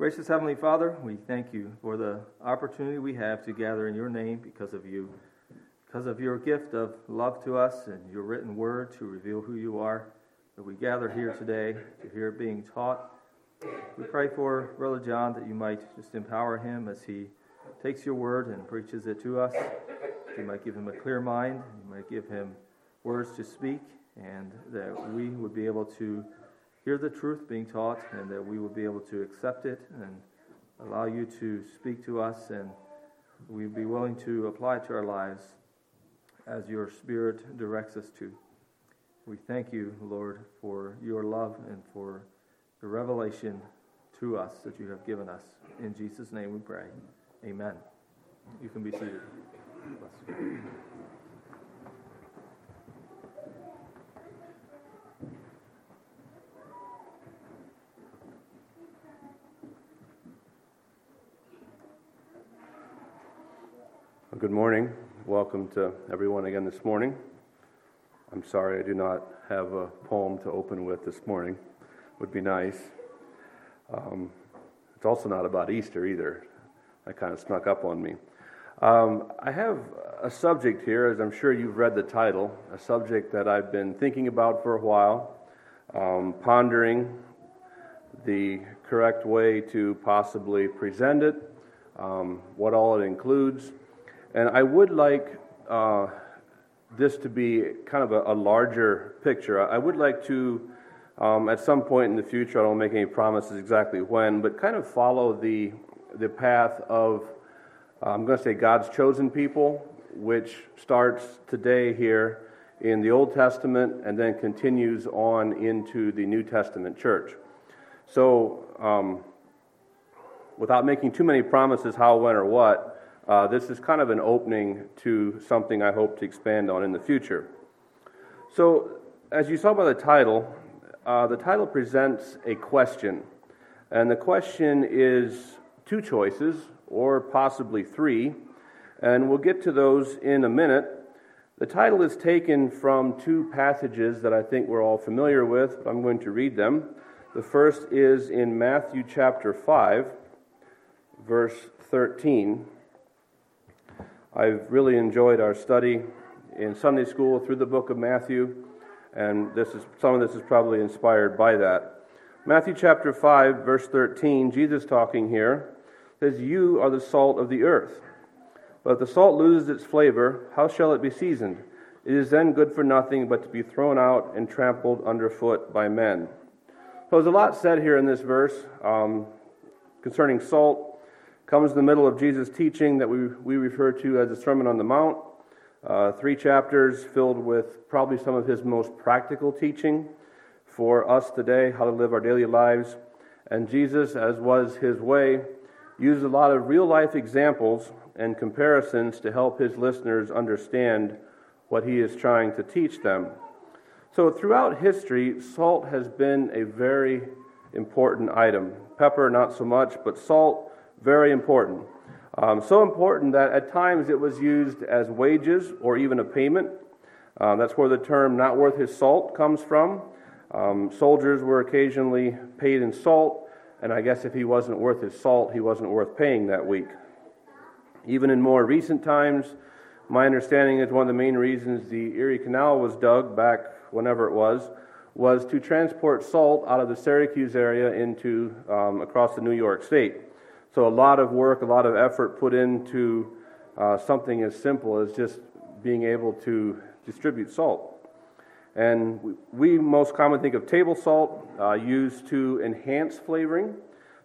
Gracious Heavenly Father, we thank you for the opportunity we have to gather in your name because of you, because of your gift of love to us and your written word to reveal who you are. That we gather here today to hear it being taught. We pray for Brother John that you might just empower him as he takes your word and preaches it to us. You might give him a clear mind, you might give him words to speak, and that we would be able to hear the truth being taught and that we will be able to accept it and allow you to speak to us and we'd be willing to apply it to our lives as your Spirit directs us to. We thank you, Lord, for your love and for the revelation to us that you have given us. In Jesus' name we pray. Amen. You can be seated. Good morning. Welcome to everyone again this morning. I'm sorry I do not have a poem to open with this morning. Would be nice. Um, it's also not about Easter either. That kind of snuck up on me. Um, I have a subject here, as I'm sure you've read the title, a subject that I've been thinking about for a while, um, pondering the correct way to possibly present it, um, what all it includes. And I would like uh, this to be kind of a, a larger picture. I would like to, um, at some point in the future, I don't make any promises exactly when, but kind of follow the, the path of, uh, I'm going to say, God's chosen people, which starts today here in the Old Testament and then continues on into the New Testament church. So, um, without making too many promises how, when, or what, uh, this is kind of an opening to something I hope to expand on in the future. So, as you saw by the title, uh, the title presents a question. And the question is two choices, or possibly three, and we'll get to those in a minute. The title is taken from two passages that I think we're all familiar with, but I'm going to read them. The first is in Matthew chapter 5, verse 13. I've really enjoyed our study in Sunday school through the book of Matthew, and this is some of this is probably inspired by that. Matthew chapter 5, verse 13, Jesus talking here says, You are the salt of the earth. But if the salt loses its flavor, how shall it be seasoned? It is then good for nothing but to be thrown out and trampled underfoot by men. So there's a lot said here in this verse um, concerning salt comes in the middle of Jesus' teaching that we, we refer to as the Sermon on the Mount. Uh, three chapters filled with probably some of his most practical teaching for us today, how to live our daily lives. And Jesus, as was his way, used a lot of real life examples and comparisons to help his listeners understand what he is trying to teach them. So, throughout history, salt has been a very important item. Pepper, not so much, but salt very important. Um, so important that at times it was used as wages or even a payment. Uh, that's where the term not worth his salt comes from. Um, soldiers were occasionally paid in salt, and I guess if he wasn't worth his salt, he wasn't worth paying that week. Even in more recent times, my understanding is one of the main reasons the Erie Canal was dug back whenever it was, was to transport salt out of the Syracuse area into um, across the New York State. So, a lot of work, a lot of effort put into uh, something as simple as just being able to distribute salt. And we, most commonly think of table salt uh, used to enhance flavoring.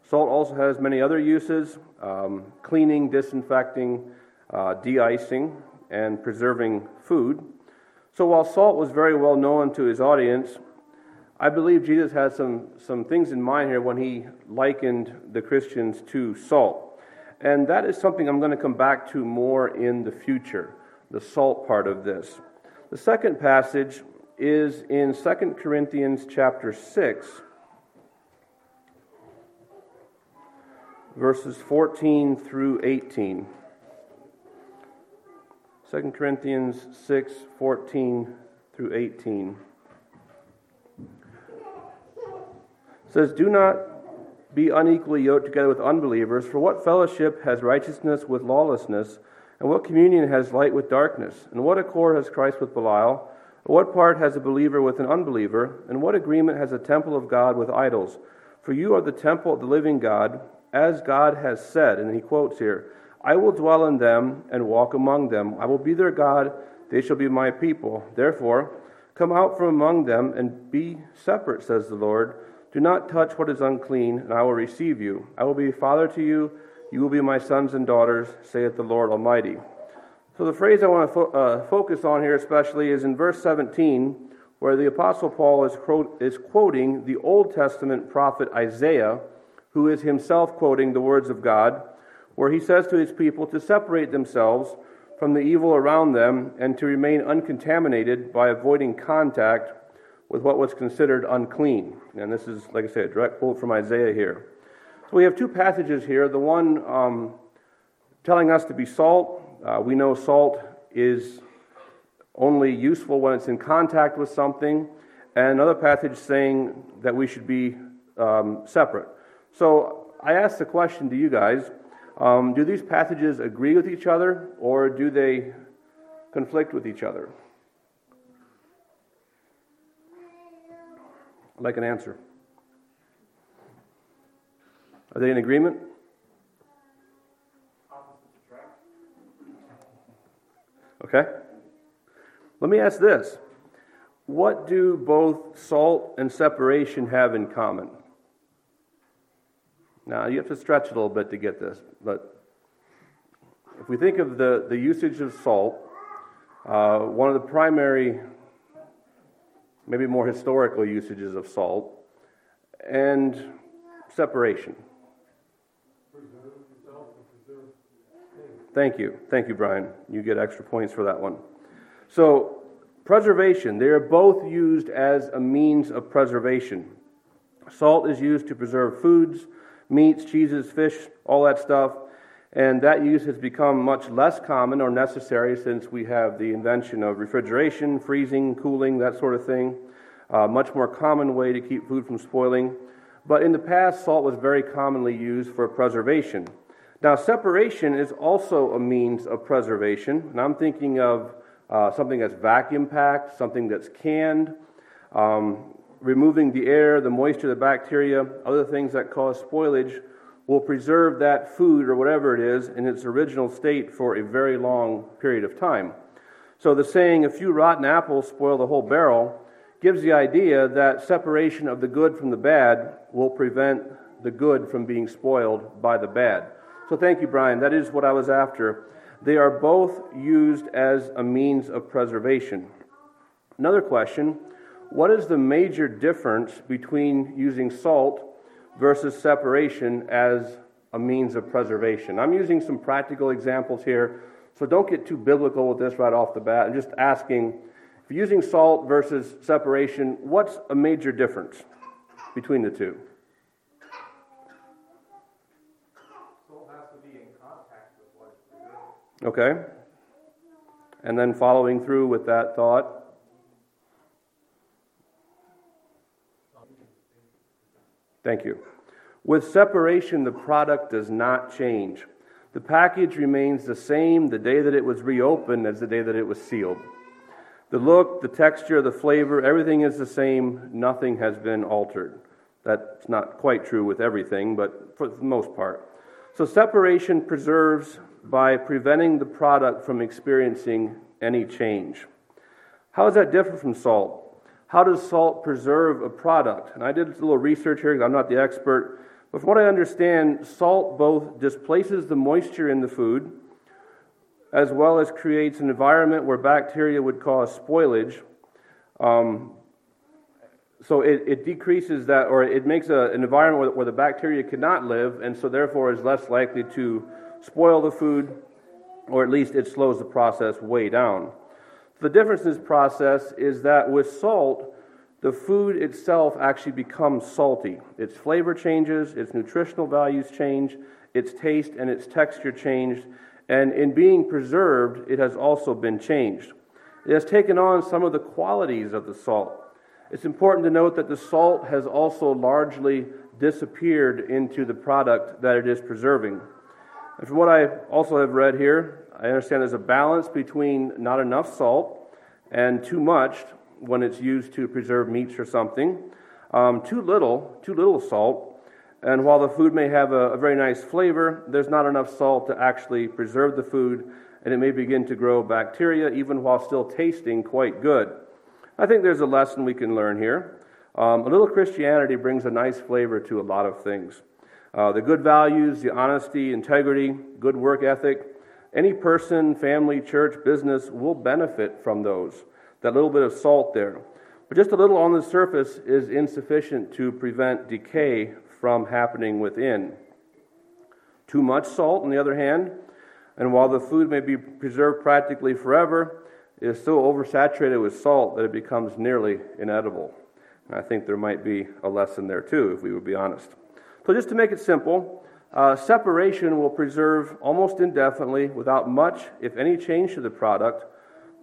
Salt also has many other uses um, cleaning, disinfecting, uh, de icing, and preserving food. So, while salt was very well known to his audience, I believe Jesus had some, some things in mind here when he likened the Christians to salt. And that is something I'm going to come back to more in the future, the salt part of this. The second passage is in 2 Corinthians chapter 6, verses 14 through 18. 2 Corinthians 6, 14 through 18. Says, Do not be unequally yoked together with unbelievers. For what fellowship has righteousness with lawlessness? And what communion has light with darkness? And what accord has Christ with Belial? What part has a believer with an unbeliever? And what agreement has a temple of God with idols? For you are the temple of the living God, as God has said. And he quotes here I will dwell in them and walk among them. I will be their God, they shall be my people. Therefore, come out from among them and be separate, says the Lord. Do not touch what is unclean, and I will receive you. I will be father to you, you will be my sons and daughters, saith the Lord Almighty. So, the phrase I want to fo- uh, focus on here, especially, is in verse 17, where the Apostle Paul is, quote, is quoting the Old Testament prophet Isaiah, who is himself quoting the words of God, where he says to his people to separate themselves from the evil around them and to remain uncontaminated by avoiding contact with what was considered unclean. And this is, like I said, a direct quote from Isaiah here. So we have two passages here. The one um, telling us to be salt. Uh, we know salt is only useful when it's in contact with something. And another passage saying that we should be um, separate. So I ask the question to you guys um, do these passages agree with each other or do they conflict with each other? I'd like an answer. Are they in agreement? Okay. Let me ask this What do both salt and separation have in common? Now, you have to stretch a little bit to get this, but if we think of the, the usage of salt, uh, one of the primary maybe more historical usages of salt, and separation. Thank you. Thank you, Brian. You get extra points for that one. So, preservation, they are both used as a means of preservation. Salt is used to preserve foods, meats, cheeses, fish, all that stuff. And that use has become much less common or necessary since we have the invention of refrigeration, freezing, cooling, that sort of thing. A much more common way to keep food from spoiling. But in the past, salt was very commonly used for preservation. Now, separation is also a means of preservation. And I'm thinking of uh, something that's vacuum packed, something that's canned, um, removing the air, the moisture, the bacteria, other things that cause spoilage will preserve that food or whatever it is in its original state for a very long period of time. So the saying, a few rotten apples spoil the whole barrel, gives the idea that separation of the good from the bad will prevent the good from being spoiled by the bad. So thank you, Brian. That is what I was after. They are both used as a means of preservation. Another question What is the major difference between using salt versus separation as a means of preservation. I'm using some practical examples here, so don't get too biblical with this right off the bat. I'm just asking if you're using salt versus separation, what's a major difference between the two? Salt has to be in contact with what Okay. And then following through with that thought. Thank you. With separation, the product does not change. The package remains the same the day that it was reopened as the day that it was sealed. The look, the texture, the flavor, everything is the same. Nothing has been altered. That's not quite true with everything, but for the most part. So, separation preserves by preventing the product from experiencing any change. How does that differ from salt? How does salt preserve a product? And I did a little research here because I'm not the expert. But from what I understand, salt both displaces the moisture in the food as well as creates an environment where bacteria would cause spoilage. Um, so it, it, decreases that, or it makes a, an environment where, where the bacteria cannot live, and so therefore is less likely to spoil the food, or at least it slows the process way down. The difference in this process is that with salt, the food itself actually becomes salty. Its flavor changes, its nutritional values change, its taste and its texture changed, and in being preserved, it has also been changed. It has taken on some of the qualities of the salt. It's important to note that the salt has also largely disappeared into the product that it is preserving. And from what I also have read here, I understand there's a balance between not enough salt and too much when it's used to preserve meats or something. Um, too little, too little salt, and while the food may have a, a, very nice flavor, there's not enough salt to actually preserve the food, and it may begin to grow bacteria even while still tasting quite good. I think there's a lesson we can learn here. Um, a little Christianity brings a nice flavor to a lot of things. Uh, the good values, the honesty, integrity, good work ethic, any person, family, church, business will benefit from those. That little bit of salt there. But just a little on the surface is insufficient to prevent decay from happening within. Too much salt, on the other hand, and while the food may be preserved practically forever, it is so oversaturated with salt that it becomes nearly inedible. And I think there might be a lesson there too, if we would be honest. So, just to make it simple, uh, separation will preserve almost indefinitely without much, if any, change to the product,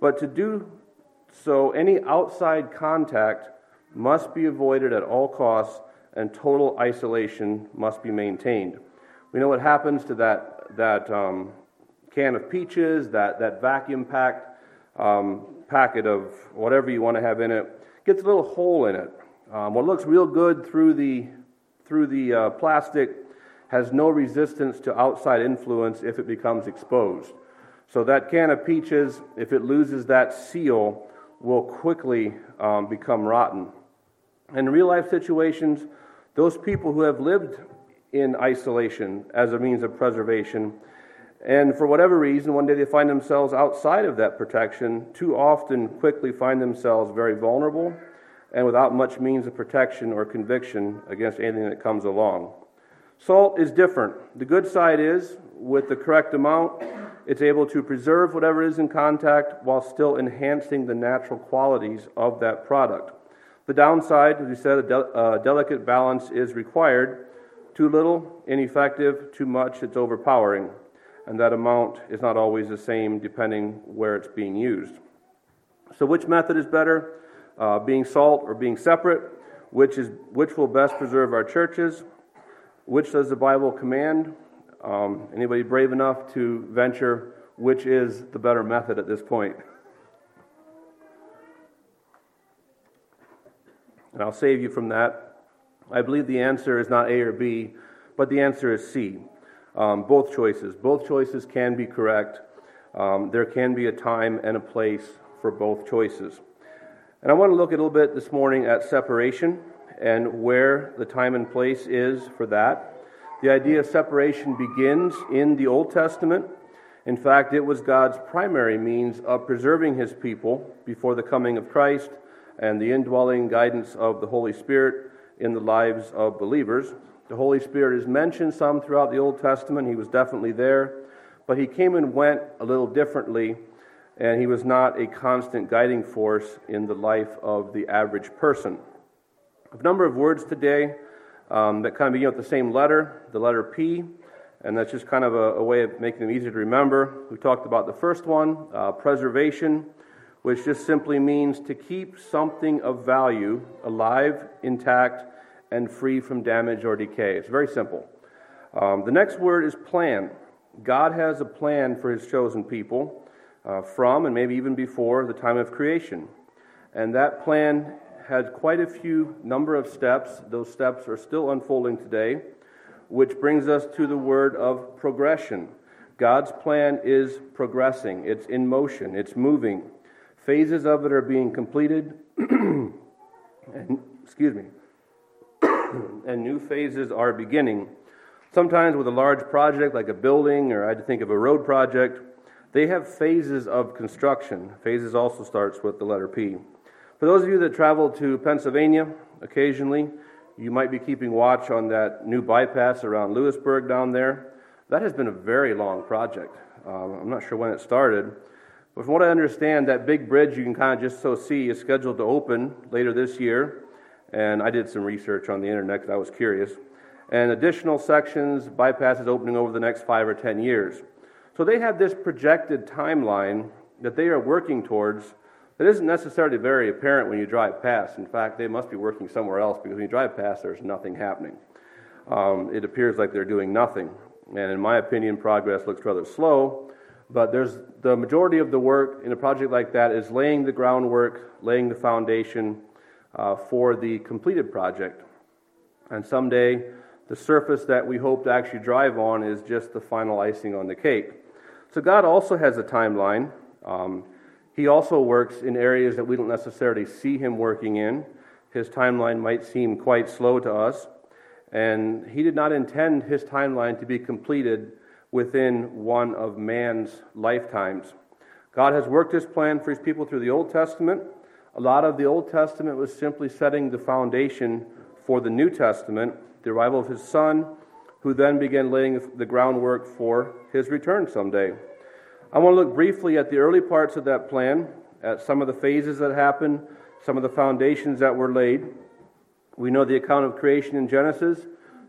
but to do so, any outside contact must be avoided at all costs and total isolation must be maintained. We know what happens to that, that um, can of peaches, that, that vacuum packed um, packet of whatever you want to have in it, gets a little hole in it. Um, what looks real good through the, through the uh, plastic has no resistance to outside influence if it becomes exposed. So that can of peaches, if it loses that seal, will quickly um, become rotten. In real life situations, those people who have lived in isolation as a means of preservation, and for whatever reason, one day they find themselves outside of that protection, too often quickly find themselves very vulnerable and without much means of protection or conviction against anything that comes along. Salt is different. The good side is, with the correct amount, it's able to preserve whatever is in contact while still enhancing the natural qualities of that product. The downside, as we said, a de- uh, delicate balance is required. Too little, ineffective, too much, it's overpowering. And that amount is not always the same depending where it's being used. So, which method is better? Uh, being salt or being separate? Which, is, which will best preserve our churches? Which does the Bible command? Um, anybody brave enough to venture which is the better method at this point? and I'll save you from that. I believe the answer is not A or B, but the answer is C. Um, both choices. Both choices can be correct. Um, there can be a time and a place for both choices. And I want to look a little bit this morning at separation and where the time and place is for that. The idea of separation begins in the Old Testament. In fact, it was God's primary means of preserving his people before the coming of Christ and the indwelling guidance of the Holy Spirit in the lives of believers. The Holy Spirit is mentioned some throughout the Old Testament. He was definitely there, but he came and went a little differently, and he was not a constant guiding force in the life of the average person. A number of words today um, that kind of begin with the same letter, the letter P, and that's just kind of a, a way of making them easy to remember. We talked about the first one, uh, preservation which just simply means to keep something of value alive, intact, and free from damage or decay. It's very simple. Um, the next word is plan. God has a plan for his chosen people uh, from and maybe even before the time of creation. And that plan had quite a few number of steps. Those steps are still unfolding today, which brings us to the word of progression. God's plan is progressing, it's in motion, it's moving. Phases of it are being completed, and excuse me, and new phases are beginning. Sometimes with a large project like a building, or I think of a road project, they have phases of construction. Phases also starts with the letter P. For those of you that travel to Pennsylvania occasionally, you might be keeping watch on that new bypass around Lewisburg down there. That has been a very long project. Um, I'm not sure when it started, but from what I understand, that big bridge you can kind of just so see is scheduled to open later this year. And I did some research on the internet because I was curious. And additional sections, bypasses opening over the next five or ten years. So they have this projected timeline that they are working towards That isn't necessarily very apparent when you drive past. In fact, they must be working somewhere else because when you drive past, there's nothing happening. Um, it appears like they're doing nothing. And in my opinion, progress looks rather slow. But there's the majority of the work in a project like that is laying the groundwork, laying the foundation uh, for the completed project. And someday, the surface that we hope to actually drive on is just the final icing on the cake. So God also has a timeline. Um, he also works in areas that we don't necessarily see him working in. His timeline might seem quite slow to us. And he did not intend his timeline to be completed within one of man's lifetimes. God has worked his plan for his people through the Old Testament. A lot of the Old Testament was simply setting the foundation for the New Testament, the arrival of his Son, who then began laying the groundwork for his return someday. I want to look briefly at the early parts of that plan, at some of the phases that happened, some of the foundations that were laid. We know the account of creation in Genesis.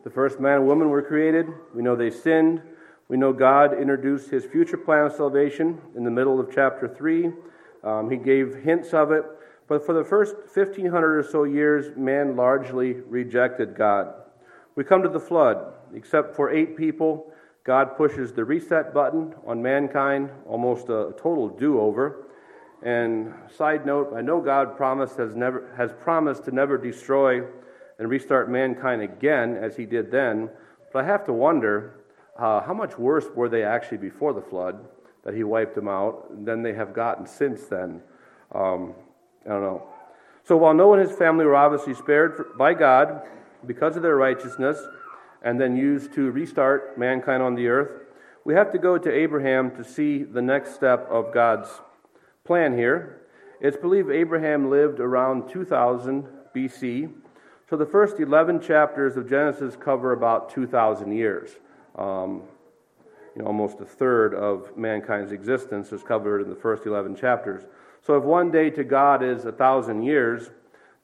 The first man and woman were created. We know they sinned. We know God introduced his future plan of salvation in the middle of chapter 3. Um, he gave hints of it. But for the first 1500 or so years, man largely rejected God. We come to the flood. Except for eight people, God pushes the reset button on mankind, almost a total do over. And side note, I know God promised has, never, has promised to never destroy and restart mankind again as he did then, but I have to wonder uh, how much worse were they actually before the flood that he wiped them out than they have gotten since then. Um, I don't know. So while Noah and his family were obviously spared by God because of their righteousness and then used to restart mankind on the earth, we have to go to Abraham to see the next step of God's plan here. It's believed Abraham lived around 2000 BC. So the first 11 chapters of Genesis cover about 2,000 years. Um, you know, almost a third of mankind's existence is covered in the first 11 chapters. So if one day to God is a thousand years,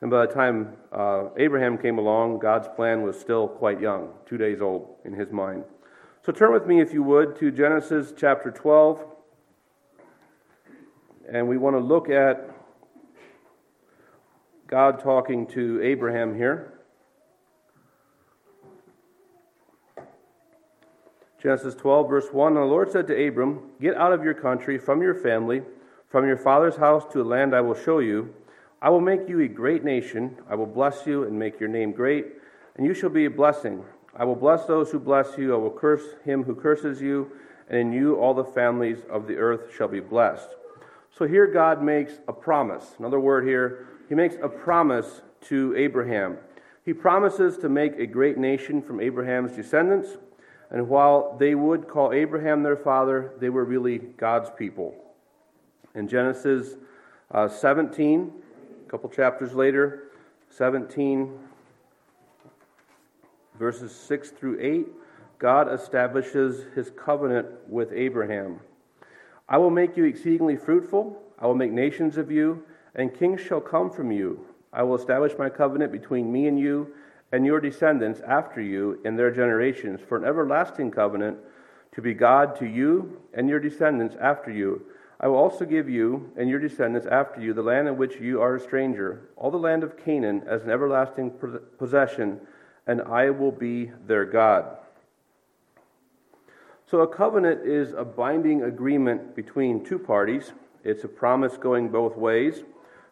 then by the time uh, Abraham came along, God's plan was still quite young, two days old in his mind. So turn with me, if you would, to Genesis chapter 12 and we want to look at God talking to Abraham here. Genesis 12, verse 1 And the Lord said to Abram, Get out of your country, from your family, from your father's house to a land I will show you. I will make you a great nation. I will bless you and make your name great, and you shall be a blessing. I will bless those who bless you. I will curse him who curses you, and in you all the families of the earth shall be blessed. So here God makes a promise. Another word here, he makes a promise to Abraham. He promises to make a great nation from Abraham's descendants. And while they would call Abraham their father, they were really God's people. In Genesis uh, 17, a couple chapters later, 17, verses 6 through 8, God establishes his covenant with Abraham. I will make you exceedingly fruitful. I will make nations of you, and kings shall come from you. I will establish my covenant between me and you and your descendants after you in their generations for an everlasting covenant to be God to you and your descendants after you. I will also give you and your descendants after you the land in which you are a stranger, all the land of Canaan as an everlasting possession, and I will be their God. So, a covenant is a binding agreement between two parties. It's a promise going both ways.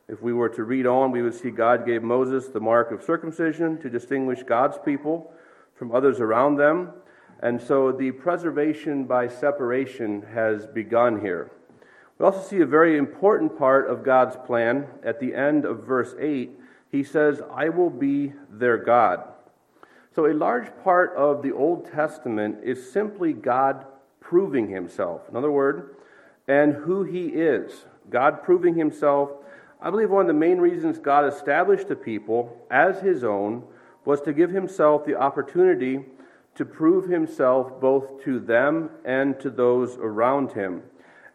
If we were to read on, we would see God gave Moses the mark of circumcision to distinguish God's people from others around them. And so the preservation by separation has begun here. We also see a very important part of God's plan at the end of verse 8. He says, I will be their God. So, a large part of the Old Testament is simply God proving himself. In other words, and who he is. God proving himself. I believe one of the main reasons God established the people as his own was to give himself the opportunity to prove himself both to them and to those around him.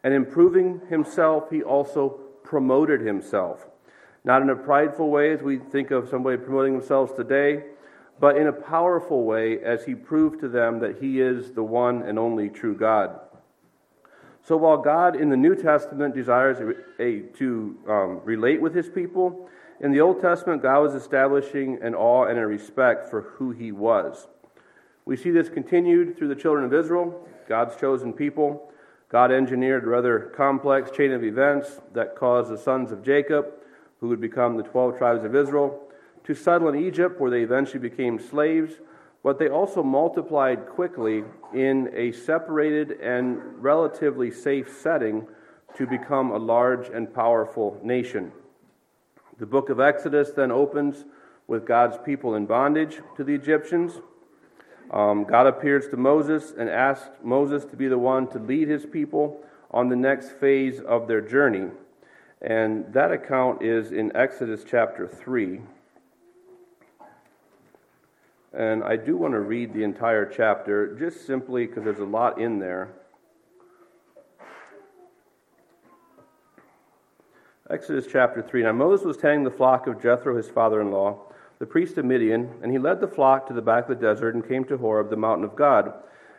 And in proving himself, he also promoted himself. Not in a prideful way, as we think of somebody promoting themselves today, but in a powerful way as he proved to them that he is the one and only true God. So while God in the New Testament desires a, a, to um, relate with his people, in the Old Testament, God was establishing an awe and a respect for who he was. We see this continued through the children of Israel, God's chosen people. God engineered a rather complex chain of events that caused the sons of Jacob, who would become the 12 tribes of Israel, to settle in Egypt, where they eventually became slaves but they also multiplied quickly in a separated and relatively safe setting to become a large and powerful nation. The book of Exodus then opens with God's people in bondage to the Egyptians. Um, God appears to Moses and asks Moses to be the one to lead his people on the next phase of their journey. And that account is in Exodus chapter 3. And I do want to read the entire chapter just simply because there's a lot in there. Exodus chapter 3. Now Moses was tending the flock of Jethro, his father in law, the priest of Midian, and he led the flock to the back of the desert and came to Horeb, the mountain of God.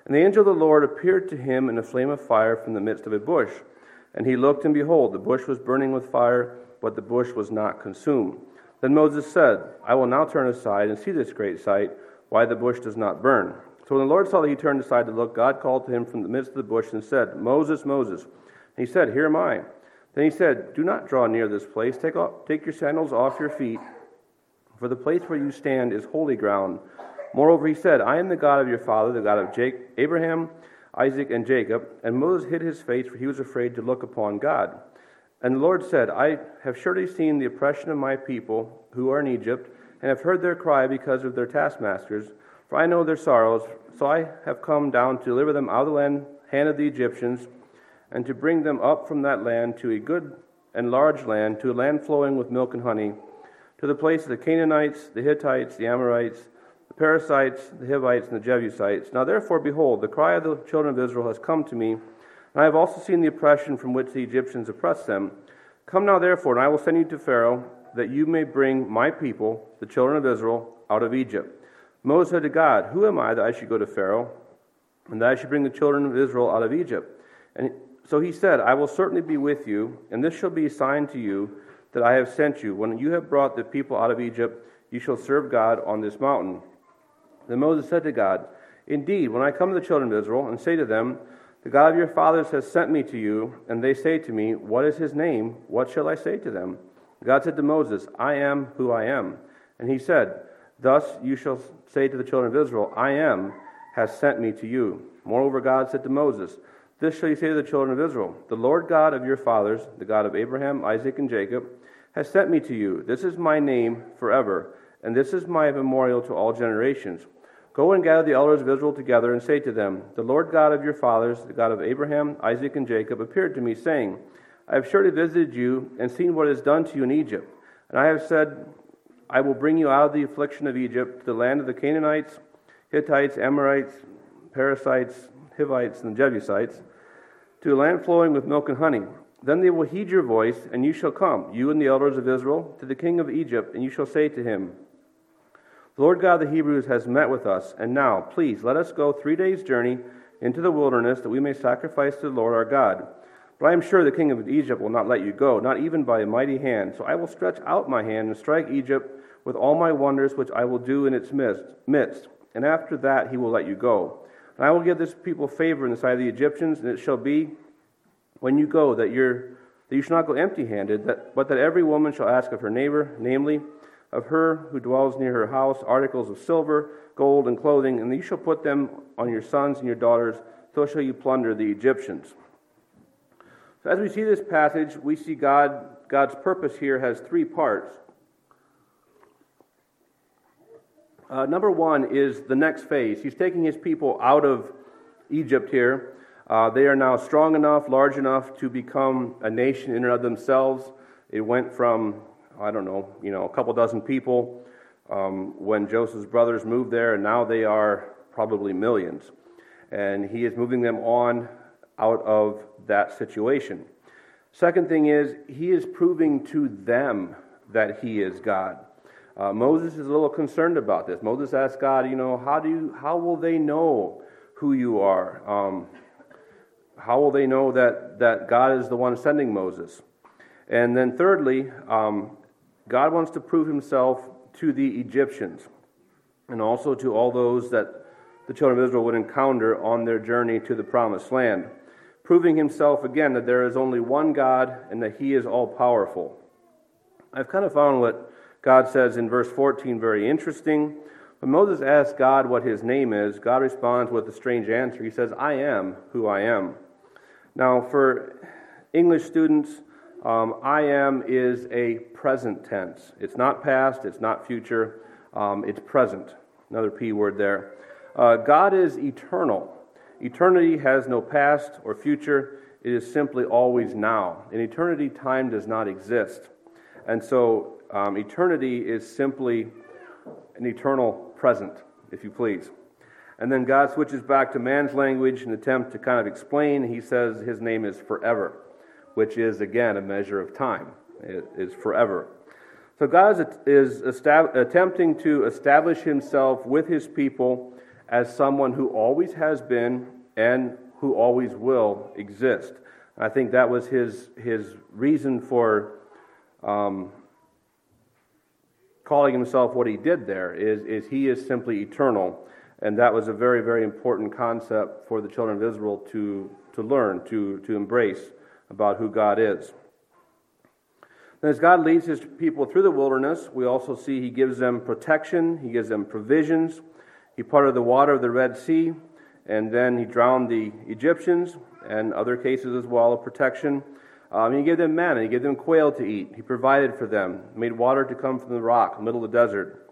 And the angel of the Lord appeared to him in a flame of fire from the midst of a bush. And he looked, and behold, the bush was burning with fire, but the bush was not consumed. Then Moses said, I will now turn aside and see this great sight, why the bush does not burn. So when the Lord saw that he turned aside to look, God called to him from the midst of the bush and said, Moses, Moses. And he said, Here am I. Then he said, Do not draw near this place. Take, off, take your sandals off your feet, for the place where you stand is holy ground. Moreover, he said, I am the God of your father, the God of Jake, Abraham, Isaac, and Jacob. And Moses hid his face, for he was afraid to look upon God. And the Lord said, I have surely seen the oppression of my people who are in Egypt, and have heard their cry because of their taskmasters. For I know their sorrows, so I have come down to deliver them out of the land, hand of the Egyptians, and to bring them up from that land to a good and large land, to a land flowing with milk and honey, to the place of the Canaanites, the Hittites, the Amorites, the Perizzites, the Hivites, and the Jebusites. Now therefore, behold, the cry of the children of Israel has come to me and I have also seen the oppression from which the Egyptians oppressed them. Come now, therefore, and I will send you to Pharaoh, that you may bring my people, the children of Israel, out of Egypt. Moses said to God, Who am I that I should go to Pharaoh, and that I should bring the children of Israel out of Egypt? And so he said, I will certainly be with you, and this shall be a sign to you that I have sent you. When you have brought the people out of Egypt, you shall serve God on this mountain. Then Moses said to God, Indeed, when I come to the children of Israel and say to them, the God of your fathers has sent me to you, and they say to me, What is his name? What shall I say to them? God said to Moses, I am who I am. And he said, Thus you shall say to the children of Israel, I am has sent me to you. Moreover, God said to Moses, This shall you say to the children of Israel The Lord God of your fathers, the God of Abraham, Isaac, and Jacob, has sent me to you. This is my name forever, and this is my memorial to all generations. Go and gather the elders of Israel together and say to them, The Lord God of your fathers, the God of Abraham, Isaac, and Jacob, appeared to me, saying, I have surely visited you and seen what is done to you in Egypt. And I have said, I will bring you out of the affliction of Egypt to the land of the Canaanites, Hittites, Amorites, Perizzites, Hivites, and Jebusites, to a land flowing with milk and honey. Then they will heed your voice, and you shall come, you and the elders of Israel, to the king of Egypt, and you shall say to him, the Lord God of the Hebrews has met with us, and now, please, let us go three days' journey into the wilderness that we may sacrifice to the Lord our God. But I am sure the king of Egypt will not let you go, not even by a mighty hand. So I will stretch out my hand and strike Egypt with all my wonders which I will do in its midst. And after that he will let you go. And I will give this people favor in the sight of the Egyptians, and it shall be when you go that, you're, that you shall not go empty handed, but that every woman shall ask of her neighbor, namely, of her who dwells near her house articles of silver, gold, and clothing, and you shall put them on your sons and your daughters, so shall you plunder the Egyptians. So as we see this passage, we see God, God's purpose here has three parts. Uh, number one is the next phase. He's taking his people out of Egypt here. Uh, they are now strong enough, large enough to become a nation in and of themselves. It went from I don't know, you know, a couple dozen people um, when Joseph's brothers moved there, and now they are probably millions. And he is moving them on out of that situation. Second thing is, he is proving to them that he is God. Uh, Moses is a little concerned about this. Moses asked God, you know, how do you, how will they know who you are? Um, how will they know that, that God is the one sending Moses? And then, thirdly, um, God wants to prove himself to the Egyptians and also to all those that the children of Israel would encounter on their journey to the promised land, proving himself again that there is only one God and that he is all powerful. I've kind of found what God says in verse 14 very interesting. When Moses asks God what his name is, God responds with a strange answer. He says, I am who I am. Now, for English students, um, I am is a present tense. It's not past, it's not future, um, it's present. Another P word there. Uh, God is eternal. Eternity has no past or future, it is simply always now. In eternity, time does not exist. And so, um, eternity is simply an eternal present, if you please. And then God switches back to man's language in an attempt to kind of explain. He says his name is forever, which is, again, a measure of time. It is forever. So God is attempting to establish himself with his people as someone who always has been and who always will exist. I think that was his, his reason for um, calling himself what he did there, is, is he is simply eternal. And that was a very, very important concept for the children of Israel to, to learn, to, to embrace about who God is. And as God leads his people through the wilderness, we also see he gives them protection, he gives them provisions. He parted the water of the Red Sea, and then he drowned the Egyptians, and other cases as well of protection. Um, he gave them manna, he gave them quail to eat, he provided for them, made water to come from the rock, middle of the desert.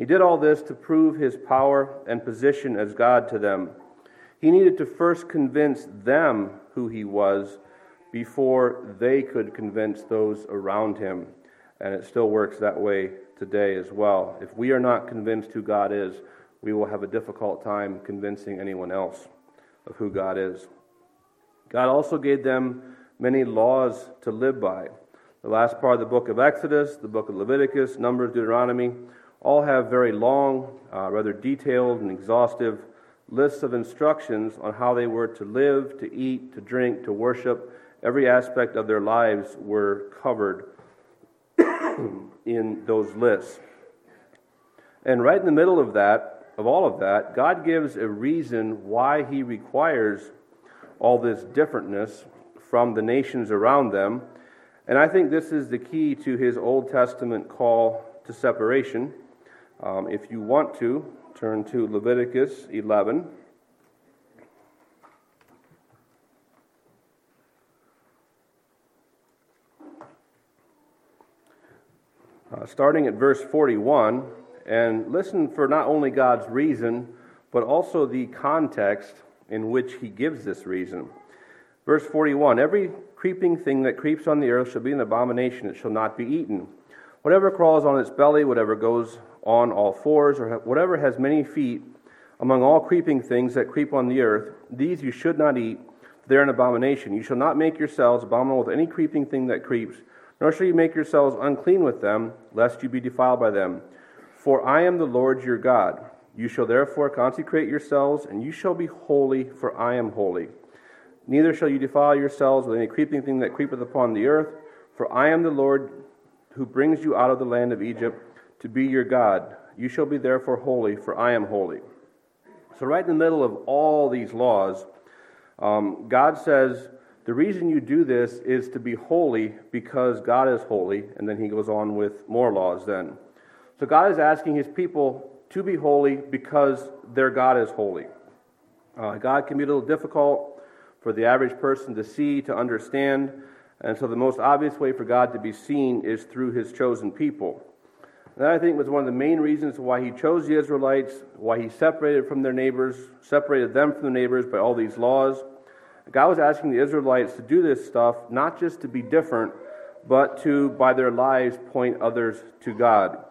He did all this to prove his power and position as God to them. He needed to first convince them who he was before they could convince those around him. And it still works that way today as well. If we are not convinced who God is, we will have a difficult time convincing anyone else of who God is. God also gave them many laws to live by. The last part of the book of Exodus, the book of Leviticus, Numbers, Deuteronomy, all have very long, uh, rather detailed, and exhaustive lists of instructions on how they were to live, to eat, to drink, to worship. Every aspect of their lives were covered in those lists. And right in the middle of that, of all of that, God gives a reason why He requires all this differentness from the nations around them. And I think this is the key to His Old Testament call to separation. Um, if you want to, turn to Leviticus 11. Uh, starting at verse 41, and listen for not only God's reason, but also the context in which he gives this reason. Verse 41 Every creeping thing that creeps on the earth shall be an abomination, it shall not be eaten. Whatever crawls on its belly, whatever goes on all fours, or whatever has many feet, among all creeping things that creep on the earth, these you should not eat, they are an abomination. You shall not make yourselves abominable with any creeping thing that creeps, nor shall you make yourselves unclean with them, lest you be defiled by them. For I am the Lord your God. You shall therefore consecrate yourselves, and you shall be holy, for I am holy. Neither shall you defile yourselves with any creeping thing that creepeth upon the earth, for I am the Lord who brings you out of the land of Egypt to be your God. You shall be therefore holy, for I am holy. So, right in the middle of all these laws, um, God says, The reason you do this is to be holy because God is holy. And then he goes on with more laws then. So God is asking his people to be holy because their God is holy. Uh, God can be a little difficult for the average person to see, to understand, and so the most obvious way for God to be seen is through his chosen people. That, I think, was one of the main reasons why he chose the Israelites, why he separated from their neighbors, separated them from the neighbors by all these laws. God was asking the Israelites to do this stuff not just to be different, but to, by their lives, point others to God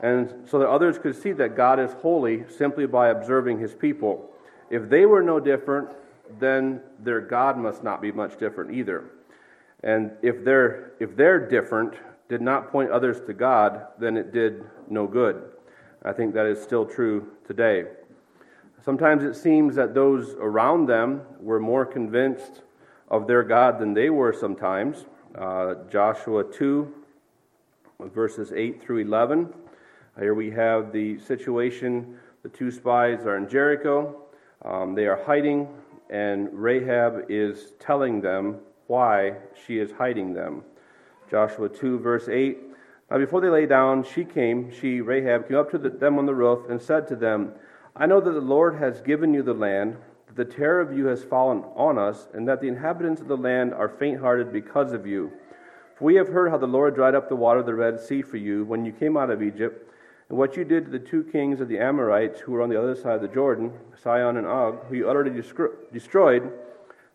and so that others could see that God is holy simply by observing his people. If they were no different, then their God must not be much different either. And if they're, if they're different, did not point others to God, then it did no good. I think that is still true today. Sometimes it seems that those around them were more convinced of their God than they were sometimes. Uh, Joshua 2, verses 8 through 11. Here we have the situation. The two spies are in Jericho. Um, they are hiding, and Rahab is telling them why she is hiding them. Joshua 2, verse 8. Now, before they lay down, she came, she, Rahab, came up to the, them on the roof and said to them, I know that the Lord has given you the land, that the terror of you has fallen on us, and that the inhabitants of the land are faint hearted because of you. For we have heard how the Lord dried up the water of the Red Sea for you when you came out of Egypt, and what you did to the two kings of the Amorites who were on the other side of the Jordan, Sihon and Og, who you utterly destroyed. And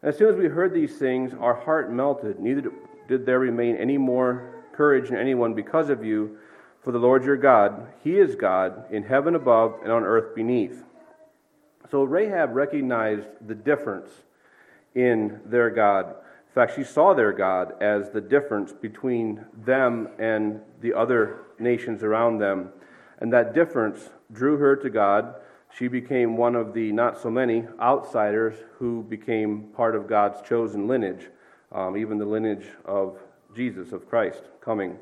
as soon as we heard these things, our heart melted, neither did there remain any more courage in anyone because of you. For the Lord your God, He is God in heaven above and on earth beneath. So Rahab recognized the difference in their God. In fact, she saw their God as the difference between them and the other nations around them. And that difference drew her to God. She became one of the not so many outsiders who became part of God's chosen lineage, um, even the lineage of Jesus, of Christ, coming.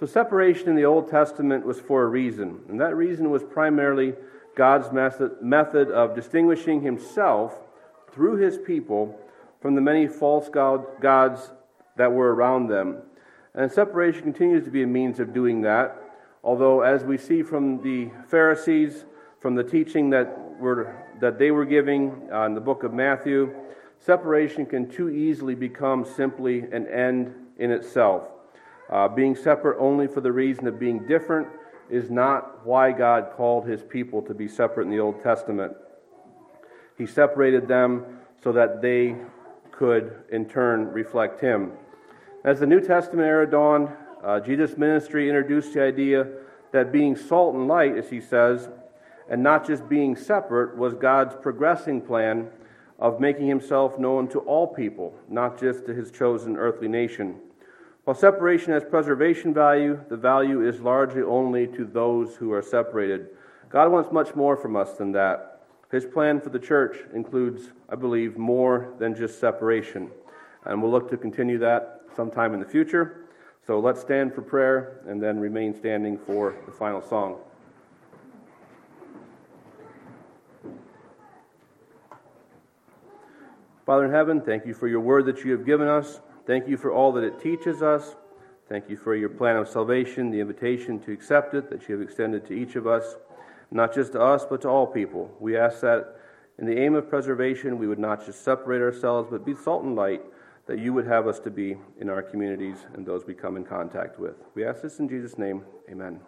So, separation in the Old Testament was for a reason, and that reason was primarily God's method, of distinguishing himself through his people from the many false god, gods that were around them. And separation continues to be a means of doing that, although, as we see from the Pharisees, from the teaching that, were, that they were giving uh, in the book of Matthew, separation can too easily become simply an end in itself. Uh, being separate only for the reason of being different is not why God called his people to be separate in the Old Testament. He separated them so that they could, in turn, reflect him. As the New Testament era dawned, uh, Jesus' ministry introduced the idea that being salt and light, as he says, and not just being separate, was God's progressing plan of making himself known to all people, not just to his chosen earthly nation. While separation has preservation value, the value is largely only to those who are separated. God wants much more from us than that. His plan for the church includes, I believe, more than just separation. And we'll look to continue that sometime in the future. So let's stand for prayer and then remain standing for the final song. Father in heaven, thank you for your word that you have given us. Thank you for all that it teaches us. Thank you for your plan of salvation, the invitation to accept it that you have extended to each of us, not just to us, but to all people. We ask that in the aim of preservation, we would not just separate ourselves, but be salt and light that you would have us to be in our communities and those we come in contact with. We ask this in Jesus' name. Amen.